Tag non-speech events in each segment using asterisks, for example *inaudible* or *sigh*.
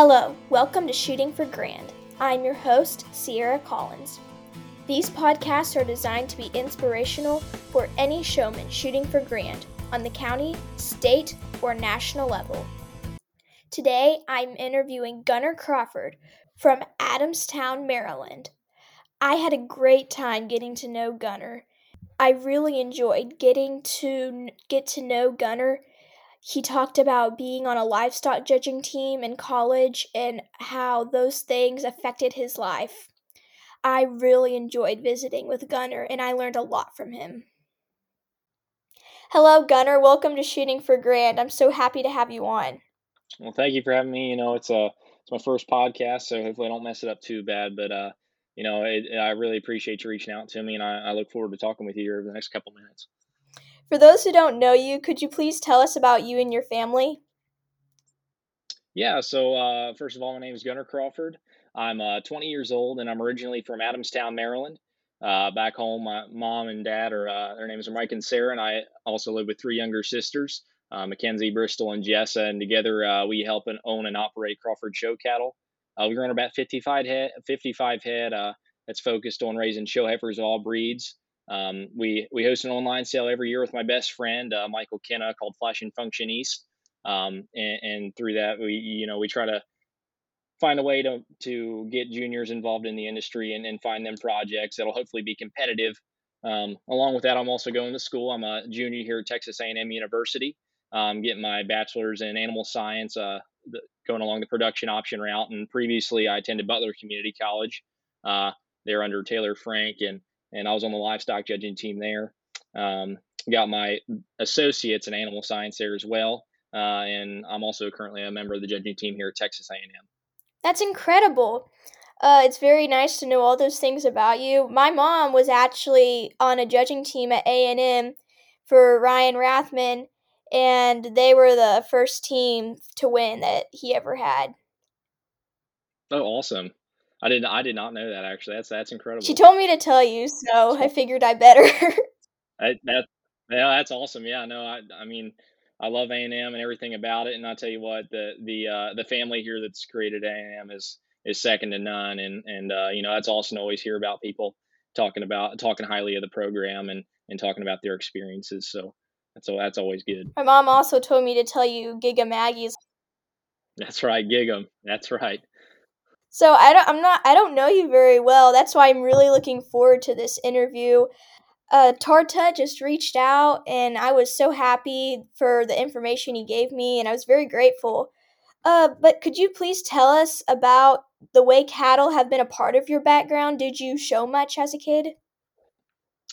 Hello, welcome to Shooting for Grand. I'm your host, Sierra Collins. These podcasts are designed to be inspirational for any showman shooting for grand on the county, state, or national level. Today, I'm interviewing Gunnar Crawford from Adamstown, Maryland. I had a great time getting to know Gunnar. I really enjoyed getting to get to know Gunnar he talked about being on a livestock judging team in college and how those things affected his life. I really enjoyed visiting with Gunnar and I learned a lot from him. Hello, Gunnar. Welcome to Shooting for Grand. I'm so happy to have you on. Well, thank you for having me. You know, it's a it's my first podcast, so hopefully I don't mess it up too bad. But uh, you know, it, I really appreciate you reaching out to me, and I, I look forward to talking with you here over the next couple minutes. For those who don't know you, could you please tell us about you and your family? Yeah, so uh, first of all, my name is Gunnar Crawford. I'm uh, 20 years old and I'm originally from Adamstown, Maryland. Uh, back home, my mom and dad are, uh, their names are Mike and Sarah, and I also live with three younger sisters, uh, Mackenzie, Bristol, and Jessa. And together uh, we help and own and operate Crawford Show Cattle. we run about 55 head, 55 head that's focused on raising show heifers of all breeds. Um, we we host an online sale every year with my best friend uh, Michael Kenna called Flash and Function East, um, and, and, through that we you know we try to find a way to to get juniors involved in the industry and, and find them projects that'll hopefully be competitive. Um, along with that, I'm also going to school. I'm a junior here at Texas A&M University. I'm getting my bachelor's in animal science, uh, the, going along the production option route. And previously, I attended Butler Community College. Uh, they're under Taylor Frank and and I was on the livestock judging team there. Um, got my associates in animal science there as well, uh, and I'm also currently a member of the judging team here at Texas A&M. That's incredible. Uh, it's very nice to know all those things about you. My mom was actually on a judging team at A&M for Ryan Rathman, and they were the first team to win that he ever had. Oh, awesome! I didn't. I did not know that actually. That's that's incredible. She told me to tell you, so I *laughs* figured I better. *laughs* I, that yeah, that's awesome. Yeah, no, I I mean, I love A and M and everything about it. And I tell you what, the the uh, the family here that's created A and M is is second to none. And and uh, you know that's awesome to always hear about people talking about talking highly of the program and and talking about their experiences. So that's that's always good. My mom also told me to tell you Gig'em Aggies. That's right, Gig'em. That's right. So I don't, I'm not, I don't know you very well. That's why I'm really looking forward to this interview. Uh, Tarta just reached out, and I was so happy for the information he gave me, and I was very grateful. Uh, but could you please tell us about the way cattle have been a part of your background? Did you show much as a kid?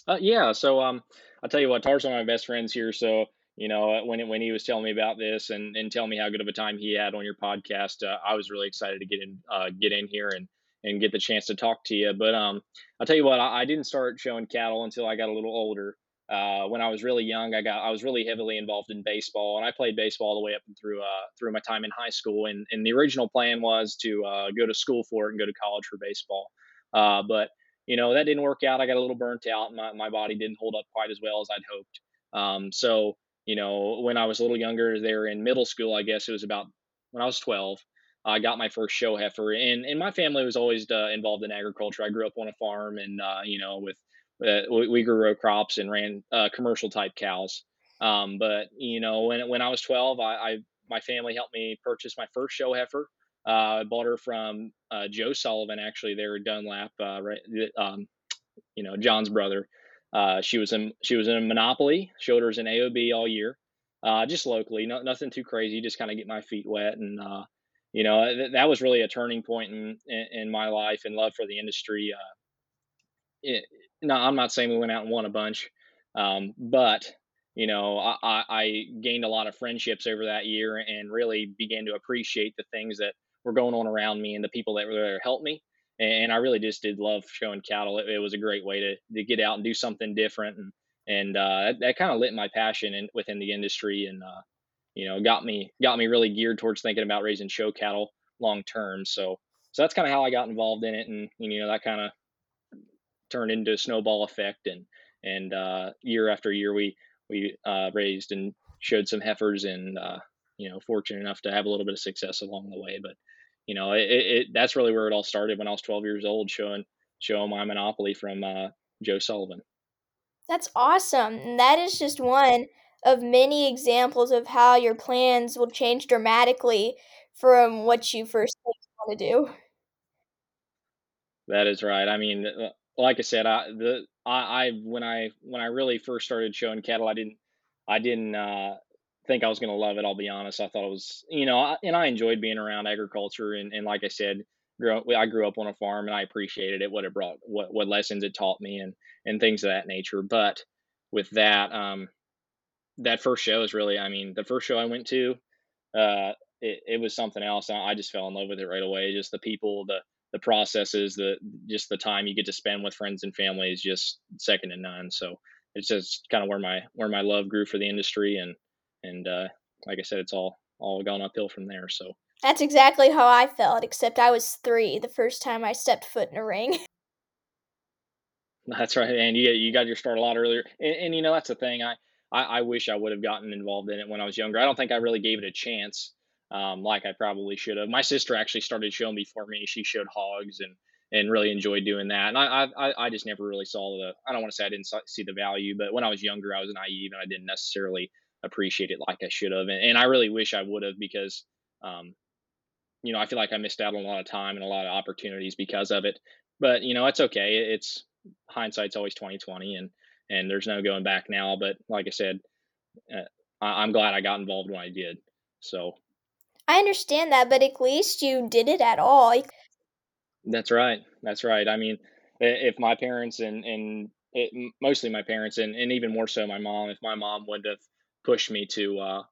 Uh, yeah, so um, I'll tell you what, Tar's one of my best friends here. So you know, when when he was telling me about this and and telling me how good of a time he had on your podcast, uh, I was really excited to get in uh, get in here and and get the chance to talk to you. But um, I'll tell you what, I, I didn't start showing cattle until I got a little older. Uh, when I was really young, I got I was really heavily involved in baseball, and I played baseball all the way up and through uh, through my time in high school. And and the original plan was to uh, go to school for it and go to college for baseball. Uh, but you know that didn't work out. I got a little burnt out. and My my body didn't hold up quite as well as I'd hoped. Um, so you know, when I was a little younger, they were in middle school. I guess it was about when I was 12. I got my first show heifer, and and my family was always uh, involved in agriculture. I grew up on a farm, and uh, you know, with uh, we grew row crops and ran uh, commercial type cows. Um, but you know, when when I was 12, I, I, my family helped me purchase my first show heifer. Uh, I bought her from uh, Joe Sullivan, actually. They were Dunlap, right? Um, you know, John's brother. Uh, she was in she was in a Monopoly. As an AOB all year, uh, just locally. No, nothing too crazy. Just kind of get my feet wet, and uh, you know th- that was really a turning point in, in, in my life and love for the industry. Uh, it, no, I'm not saying we went out and won a bunch, um, but you know I, I gained a lot of friendships over that year and really began to appreciate the things that were going on around me and the people that were there to help me and I really just did love showing cattle. It, it, was a great way to, to get out and do something different, and and uh, that, that kind of lit my passion in, within the industry, and uh, you know got me got me really geared towards thinking about raising show cattle long term. So so that's kind of how I got involved in it, and you know that kind of turned into a snowball effect, and and uh, year after year we we uh, raised and showed some heifers, and uh, you know fortunate enough to have a little bit of success along the way, but you know, it, it, that's really where it all started when I was 12 years old, showing showing my monopoly from uh, Joe Sullivan. That's awesome. And that is just one of many examples of how your plans will change dramatically from what you first want to do. That is right. I mean, uh, like I said, I the I, I when I when I really first started showing cattle, I didn't I didn't uh, think I was going to love it. I'll be honest. I thought it was you know, I, and I enjoyed being around agriculture, and, and like I said, grew up, I grew up on a farm, and I appreciated it, what it brought, what what lessons it taught me, and and things of that nature. But with that, um, that first show is really, I mean, the first show I went to, uh, it, it was something else. I just fell in love with it right away. Just the people, the the processes, the just the time you get to spend with friends and family is just second to none. So it's just kind of where my where my love grew for the industry, and and uh, like I said, it's all all gone uphill from there. So that's exactly how I felt, except I was three the first time I stepped foot in a ring. *laughs* That's right, and you you got your start a lot earlier, and, and you know that's the thing. I, I I wish I would have gotten involved in it when I was younger. I don't think I really gave it a chance um, like I probably should have. My sister actually started showing before me. She showed hogs and and really enjoyed doing that. And I I I just never really saw the. I don't want to say I didn't see the value, but when I was younger, I was naive and I didn't necessarily appreciate it like I should have. And, and I really wish I would have because, um, you know, I feel like I missed out on a lot of time and a lot of opportunities because of it. But you know, it's okay. It's hindsight's always twenty twenty, and and there's no going back now. But like I said, uh, I, I'm glad I got involved when I did. So I understand that, but at least you did it at all. That's right. That's right. I mean, if my parents and and it, mostly my parents and, and even more so my mom, if my mom wouldn't have pushed me to uh,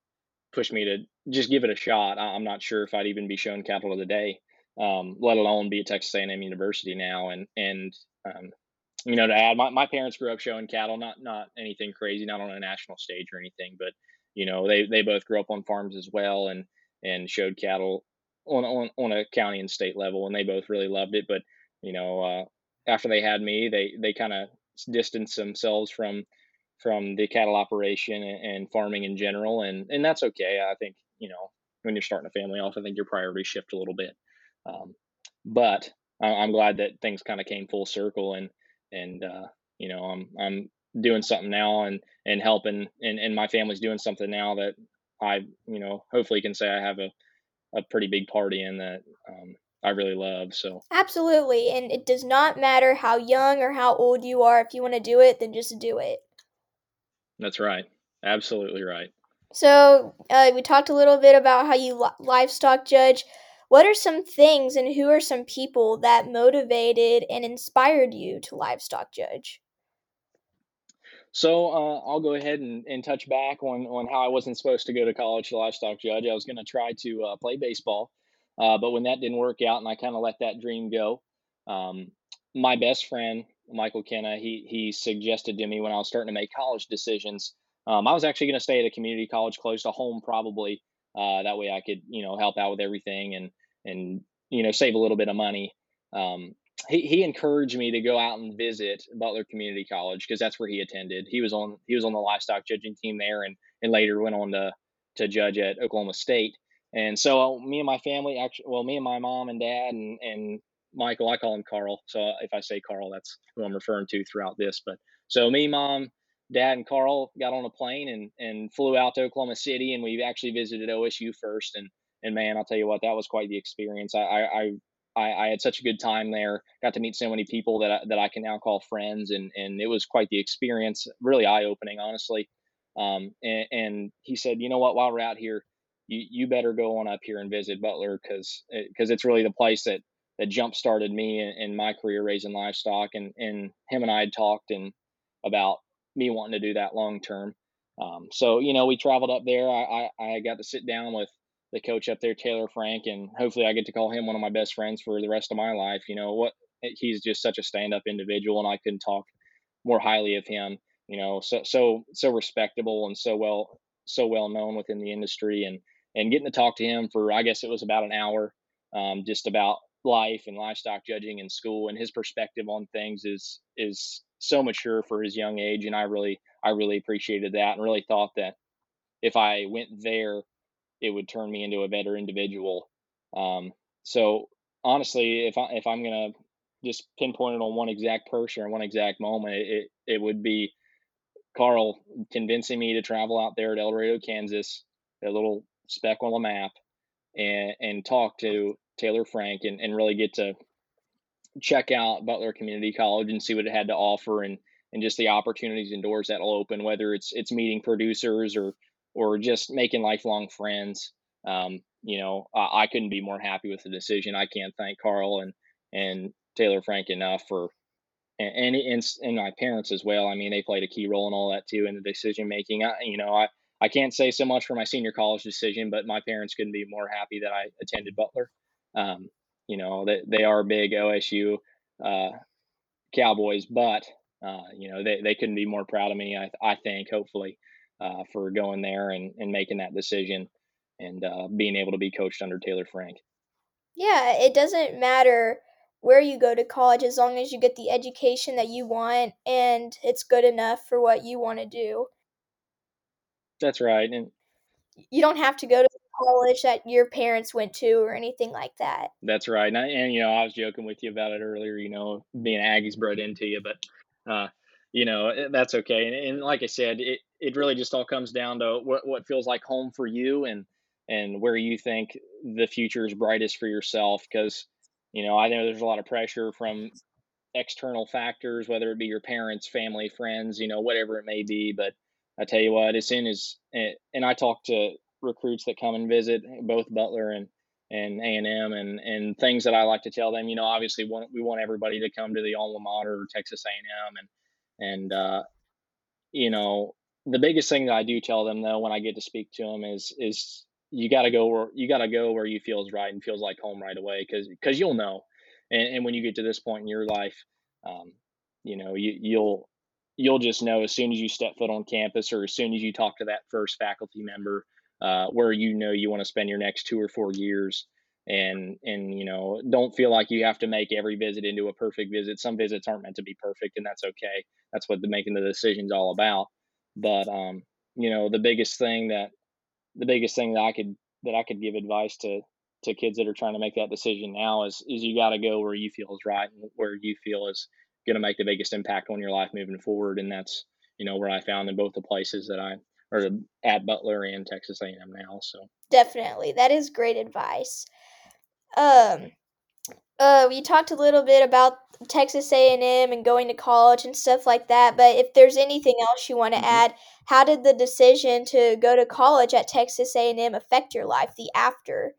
push me to just give it a shot, I'm not sure if I'd even be shown capital cattle today, um, let alone be at Texas A&M University now. And and um, you know, to add, my, my parents grew up showing cattle, not not anything crazy, not on a national stage or anything, but you know, they they both grew up on farms as well, and and showed cattle on, on, on a county and state level, and they both really loved it. But you know, uh, after they had me, they they kind of distanced themselves from from the cattle operation and, farming in general, and and that's okay. I think you know when you're starting a family off, I think your priorities shift a little bit. Um, but I'm glad that things kind of came full circle, and and uh, you know I'm I'm doing something now and and helping, and and my family's doing something now that I, you know, hopefully can say I have a, a pretty big party in that um, I really love. So absolutely, and it does not matter how young or how old you are. If you want to do it, then just do it. That's right. Absolutely right. So uh, we talked a little bit about how you li- livestock judge. What are some things and who are some people that motivated and inspired you to livestock judge? So uh, I'll go ahead and, and touch back on, on how I wasn't supposed to go to college to livestock judge. I was going to try to uh, play baseball, uh, but when that didn't work out and I kind of let that dream go, um, my best friend, Michael Kenna, he, he suggested to me when I was starting to make college decisions, um, I was actually going to stay at a community college close to home probably. Uh, that way I could, you know, help out with everything and, and, you know, save a little bit of money. Um, he, he encouraged me to go out and visit Butler Community College because that's where he attended. He was on he was on the livestock judging team there, and and later went on to to judge at Oklahoma State. And so me and my family, actually, well, me and my mom and dad and and Michael, I call him Carl. So if I say Carl, that's who I'm referring to throughout this. But so me, mom, dad, and Carl got on a plane and and flew out to Oklahoma City, and we actually visited OSU first. And and man, I'll tell you what, that was quite the experience. I I, I, I, had such a good time there. Got to meet so many people that I, that I can now call friends, and and it was quite the experience. Really eye opening, honestly. Um, and, and, he said, you know what? While we're out here, you you better go on up here and visit Butler because because it, it's really the place that that jump started me in, my career raising livestock. And and him and I had talked and about me wanting to do that long term. Um, so you know, we traveled up there. I, I I got to sit down with the coach up there, Taylor Frank, and hopefully I get to call him one of my best friends for the rest of my life. You know what? He's just such a stand-up individual, and I couldn't talk more highly of him. You know, so so so respectable and so well so well known within the industry, and and getting to talk to him for I guess it was about an hour, um, just about life and livestock judging in school, and his perspective on things is is so mature for his young age, and I really I really appreciated that, and really thought that if I went there it would turn me into a better individual. Um, so honestly, if I if I'm gonna just pinpoint it on one exact person or one exact moment, it it would be Carl convincing me to travel out there at El Dorado, Kansas, a little speck on the map, and and talk to Taylor Frank and, and really get to check out Butler Community College and see what it had to offer and and just the opportunities and doors that'll open, whether it's it's meeting producers or or just making lifelong friends. Um, you know, I, I, couldn't be more happy with the decision. I can't thank Carl and and Taylor Frank enough for and and and my parents as well. I mean, they played a key role in all that too in the decision making. I, you know, I I can't say so much for my senior college decision, but my parents couldn't be more happy that I attended Butler. Um, you know, they they are big OSU uh, Cowboys, but uh, you know they, they couldn't be more proud of me. I I think hopefully uh, for going there and and making that decision and uh, being able to be coached under Taylor Frank. Yeah, it doesn't matter where you go to college as long as you get the education that you want and it's good enough for what you want to do. That's right. And you don't have to go to college that your parents went to or anything like that. That's right. And, and you know, I was joking with you about it earlier, you know, being Aggies bred into you, but uh, you know, eh, that's okay. And, and like I said, it, it really just all comes down to what, what feels like home for you and, and where you think the future is brightest for yourself. Cause you know, I know there's a lot of pressure from external factors, whether it be your parents, family, friends, you know, whatever it may be. But I tell you what, as soon as and I talk to recruits that come and visit both Butler and and A and M and and things that I like to tell them. You know, obviously want, we want everybody to come to the alma mater, Texas A and M, and and uh, you know the biggest thing that I do tell them though when I get to speak to them is is you got to go where you got to go where you feels right and feels like home right away because because you'll know and, and when you get to this point in your life um, you know you, you'll you'll just know as soon as you step foot on campus or as soon as you talk to that first faculty member uh, where you know you want to spend your next two or four years and and you know don't feel like you have to make every visit into a perfect visit. Some visits aren't meant to be perfect and that's okay. That's what the making the decisions all about. But um you know the biggest thing that the biggest thing that I could that I could give advice to to kids that are trying to make that decision now is is you got to go where you feel is right and where you feel is going to make the biggest impact on your life moving forward. And that's you know where I found in both the places that I or at Butler and Texas A&M now so definitely that is great advice um uh, we talked a little bit about Texas A&M and going to college and stuff like that, but if there's anything else you want to mm-hmm. add, how did the decision to go to college at Texas A&M affect your life the after?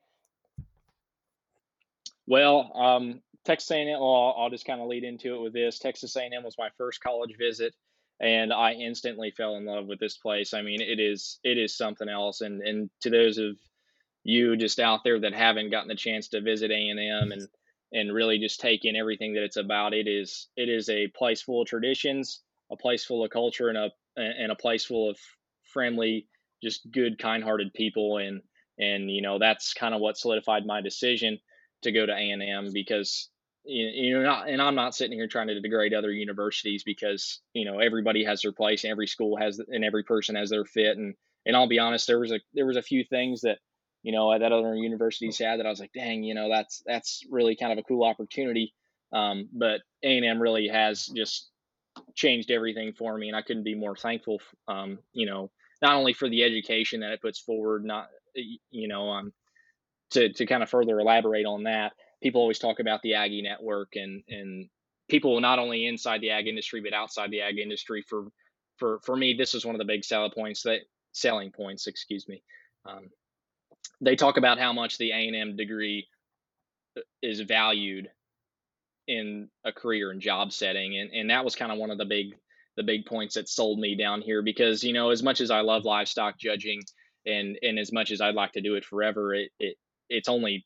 Well, um, Texas A&M. Well, I'll just kind of lead into it with this. Texas A&M was my first college visit, and I instantly fell in love with this place. I mean, it is it is something else. And and to those of you just out there that haven't gotten the chance to visit A&M and and really just take in everything that it's about. It is it is a place full of traditions, a place full of culture, and a and a place full of friendly, just good, kind-hearted people. And and you know that's kind of what solidified my decision to go to A and M because you know not and I'm not sitting here trying to degrade other universities because you know everybody has their place and every school has and every person has their fit and and I'll be honest there was a there was a few things that you know, that other universities had that I was like, dang, you know, that's that's really kind of a cool opportunity. Um, but A and M really has just changed everything for me, and I couldn't be more thankful. Um, you know, not only for the education that it puts forward, not you know, um, to to kind of further elaborate on that. People always talk about the Aggie network, and and people not only inside the ag industry but outside the ag industry. For for for me, this is one of the big selling points that selling points, excuse me, um, they talk about how much the A&M degree uh, is valued in a career and job setting and and that was kind of one of the big the big points that sold me down here because you know as much as I love livestock judging and and as much as I'd like to do it forever it, it it's only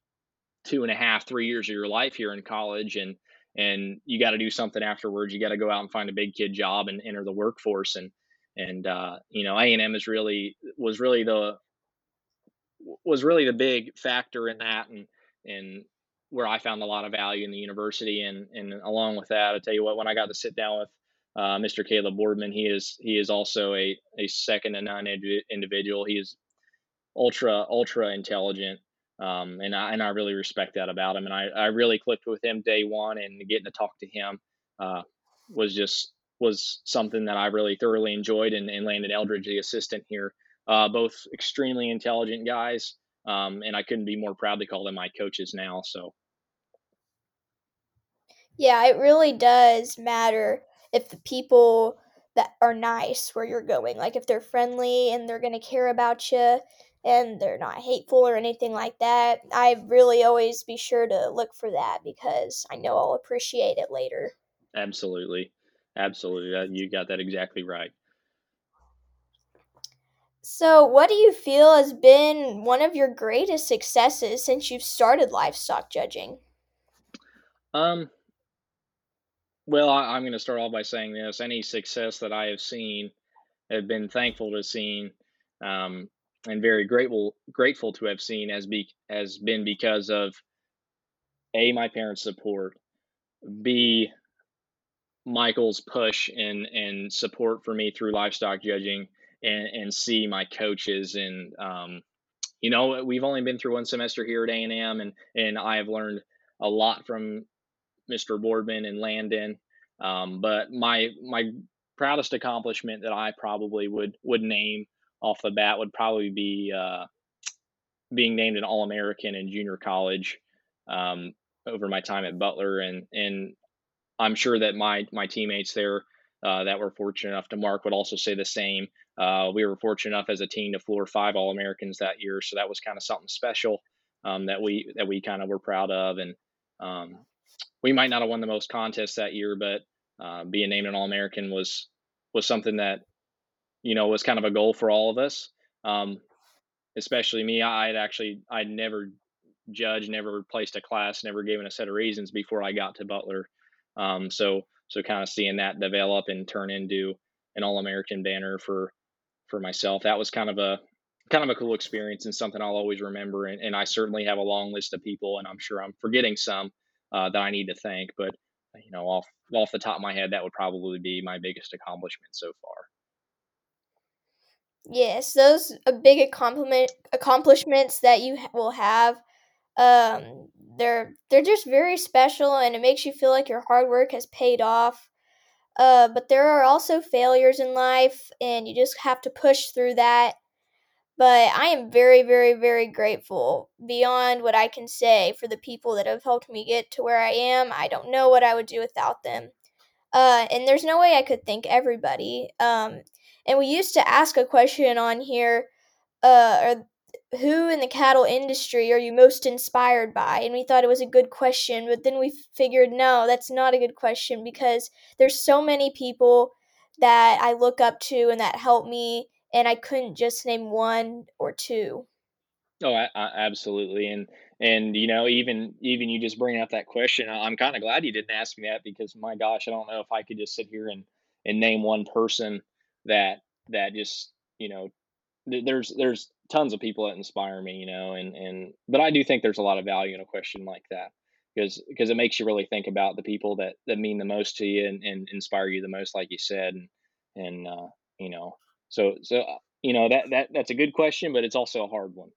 two and a half three years of your life here in college and and you got to do something afterwards you got to go out and find a big kid job and enter the workforce and and uh, you know A&M is really was really the was really the big factor in that and and where I found a lot of value in the university and and along with that I tell you what when I got to sit down with uh, Mr. Caleb Boardman he is he is also a a second to none individual he is ultra ultra intelligent Um, and I and I really respect that about him. And I, I really clicked with him day one, and getting to talk to him uh, was just was something that I really thoroughly enjoyed. And, and Landon Eldridge, the assistant here, uh, both extremely intelligent guys, um, and I couldn't be more proud to call them my coaches now. So. Yeah, it really does matter if the people that are nice where you're going, like if they're friendly and they're going to care about you and they're not hateful or anything like that. I really always be sure to look for that because I know I'll appreciate it later. Absolutely. Absolutely. You got that exactly right. So, what do you feel has been one of your greatest successes since you've started livestock judging? Um, well, I, am going to start off by saying this: any success that I have seen, have been thankful to seen, um, and very grateful grateful to have seen as be has been because of a my parents' support, b Michael's push and and support for me through livestock judging, and and see my coaches and um, you know we've only been through one semester here at A and M, and and I have learned a lot from Mr. Boardman and Landon. Um, but my my proudest accomplishment that I probably would would name off the bat would probably be uh, being named an All American in junior college um, over my time at Butler, and and I'm sure that my my teammates there uh, that were fortunate enough to mark would also say the same. Uh, we were fortunate enough as a team to floor five All Americans that year, so that was kind of something special um, that we that we kind of were proud of. And um, we might not have won the most contests that year, but uh, being named an All American was was something that you know was kind of a goal for all of us. Um, especially me, I had actually I'd never judged, never placed a class, never given a set of reasons before I got to Butler. Um, so so kind of seeing that develop and turn into an All American banner for for myself, that was kind of a kind of a cool experience and something I'll always remember. And, and I certainly have a long list of people, and I'm sure I'm forgetting some uh, that I need to thank. But you know, off off the top of my head, that would probably be my biggest accomplishment so far. Yes, those are big accomplishment accomplishments that you will have um, they're they're just very special, and it makes you feel like your hard work has paid off. Uh, but there are also failures in life, and you just have to push through that. But I am very, very, very grateful beyond what I can say for the people that have helped me get to where I am. I don't know what I would do without them. Uh, and there's no way I could thank everybody. Um, and we used to ask a question on here, uh, or who in the cattle industry are you most inspired by? And we thought it was a good question, but then we figured no, that's not a good question because there's so many people that I look up to and that help me, and I couldn't just name one or two. Oh, I, I, absolutely, and and you know, even even you just bringing up that question, I'm kind of glad you didn't ask me that because my gosh, I don't know if I could just sit here and and name one person that that just you know there's there's tons of people that inspire me, you know, and and but I do think there's a lot of value in a question like that because because it makes you really think about the people that that mean the most to you and, and inspire you the most, like you said, and and uh, you know, so so uh, you know that that that's a good question, but it's also a hard one.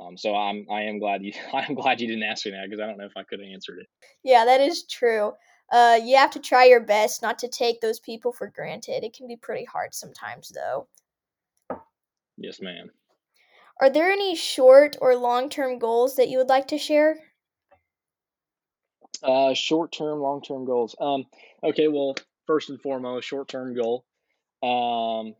Um, so I'm I am glad you *laughs* I'm glad you didn't ask me that because I don't know if I could have answered it. Yeah, that is true. Uh, you have to try your best not to take those people for granted. It can be pretty hard sometimes, though. Yes, ma'am. Are there any short or long term goals that you would like to share? Uh, short term, long term goals. Um, okay, well, first and foremost, short term goal. Um,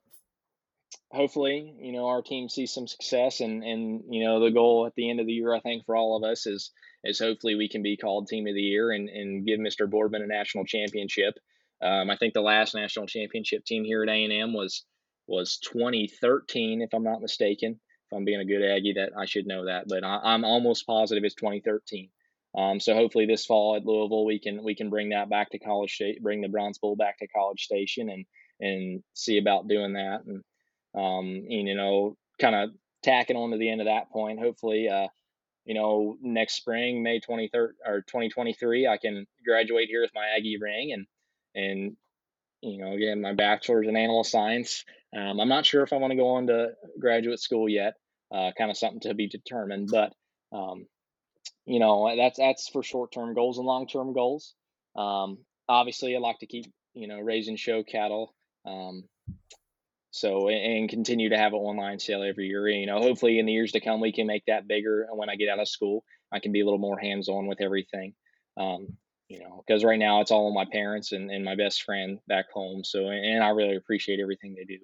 hopefully, you know, our team sees some success, and and you know, the goal at the end of the year, I think, for all of us is is hopefully we can be called team of the year and and give Mr. Boardman a national championship. Um, I think the last national championship team here at A and M was was 2013, if I'm not mistaken. If I'm being a good Aggie, that I should know that, but I, am almost positive it's 2013. Um, so hopefully this fall at Louisville, we can we can bring that back to College State, bring the Bronze Bowl back to College Station, and and see about doing that, and um, and, you know, kind of tacking on to the end of that point. Hopefully, uh, you know, next spring, May 23rd or 2023, I can graduate here with my Aggie ring and and you know, again, my bachelor's in animal science. Um, I'm not sure if I want to go on to graduate school yet. Uh, kind of something to be determined, but um, you know, that's that's for short term goals and long term goals. Um, obviously, I like to keep you know raising show cattle. Um, so and continue to have an online sale every year. You know, hopefully in the years to come we can make that bigger. And when I get out of school, I can be a little more hands on with everything. Um, you know, because right now it's all my parents and, and my best friend back home. So and I really appreciate everything they do,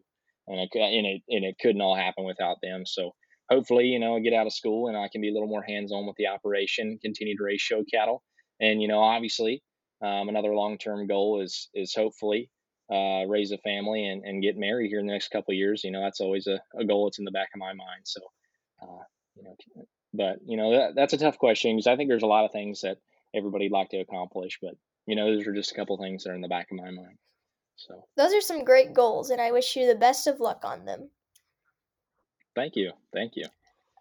and it and it and it couldn't all happen without them. So hopefully, you know, I get out of school and I can be a little more hands on with the operation, continue to raise show cattle, and you know, obviously, um, another long term goal is is hopefully uh, raise a family and, and get married here in the next couple of years. You know, that's always a, a goal that's in the back of my mind. So, uh, you know, but you know, that, that's a tough question because I think there's a lot of things that everybody'd like to accomplish, but you know, those are just a couple things that are in the back of my mind. So those are some great goals, and I wish you the best of luck on them. Thank you. Thank you.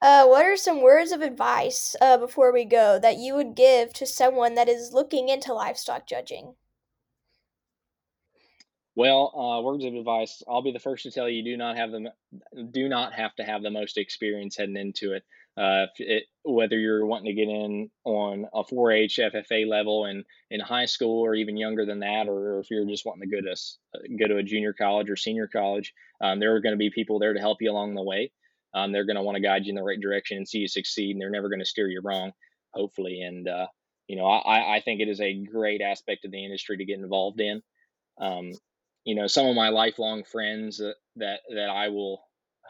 Uh, what are some words of advice uh, before we go that you would give to someone that is looking into livestock judging? Well, uh, words of advice. I'll be the first to tell you: do not have the do not have to have the most experience heading into it. Uh, it, whether you're wanting to get in on a 4-H FFA level and in high school or even younger than that, or if you're just wanting to go to go to a junior college or senior college, um, there are going to be people there to help you along the way. Um, they're going to want to guide you in the right direction and see you succeed, and they're never going to steer you wrong, hopefully. And uh, you know, I, I think it is a great aspect of the industry to get involved in. Um, you know some of my lifelong friends that that, that I will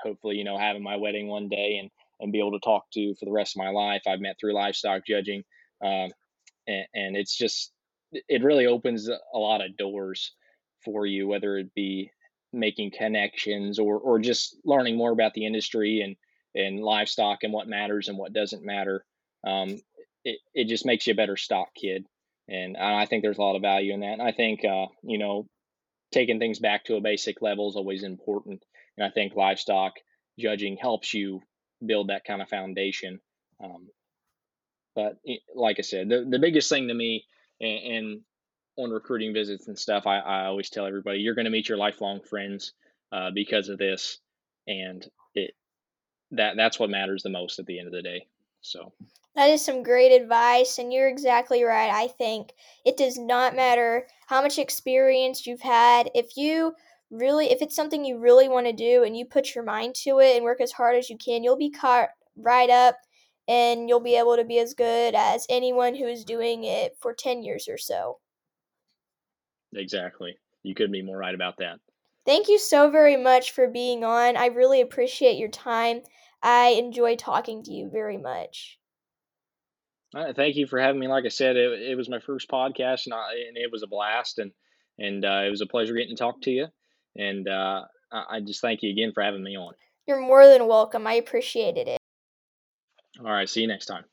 hopefully you know have in my wedding one day and and be able to talk to for the rest of my life. I've met through livestock judging, um, and, and it's just it really opens a lot of doors for you, whether it be making connections or or just learning more about the industry and and livestock and what matters and what doesn't matter. Um, it it just makes you a better stock kid, and I think there's a lot of value in that. And I think uh, you know taking things back to a basic level is always important. And I think livestock judging helps you build that kind of foundation. Um, but like I said, the, the biggest thing to me and, and on recruiting visits and stuff, I, I always tell everybody you're going to meet your lifelong friends uh, because of this, and it that that's what matters the most at the end of the day. So that is some great advice, and you're exactly right. I think it does not matter how much experience you've had. If you really, if it's something you really want to do and you put your mind to it and work as hard as you can, you'll be caught right up and you'll be able to be as good as anyone who is doing it for 10 years or so. Exactly. You couldn't be more right about that. Thank you so very much for being on. I really appreciate your time. I enjoy talking to you very much. Uh, thank you for having me. Like I said, it, it was my first podcast, and, I, and it was a blast, and and uh, it was a pleasure getting to talk to you. And uh, I just thank you again for having me on. You're more than welcome. I appreciated it. All right. See you next time.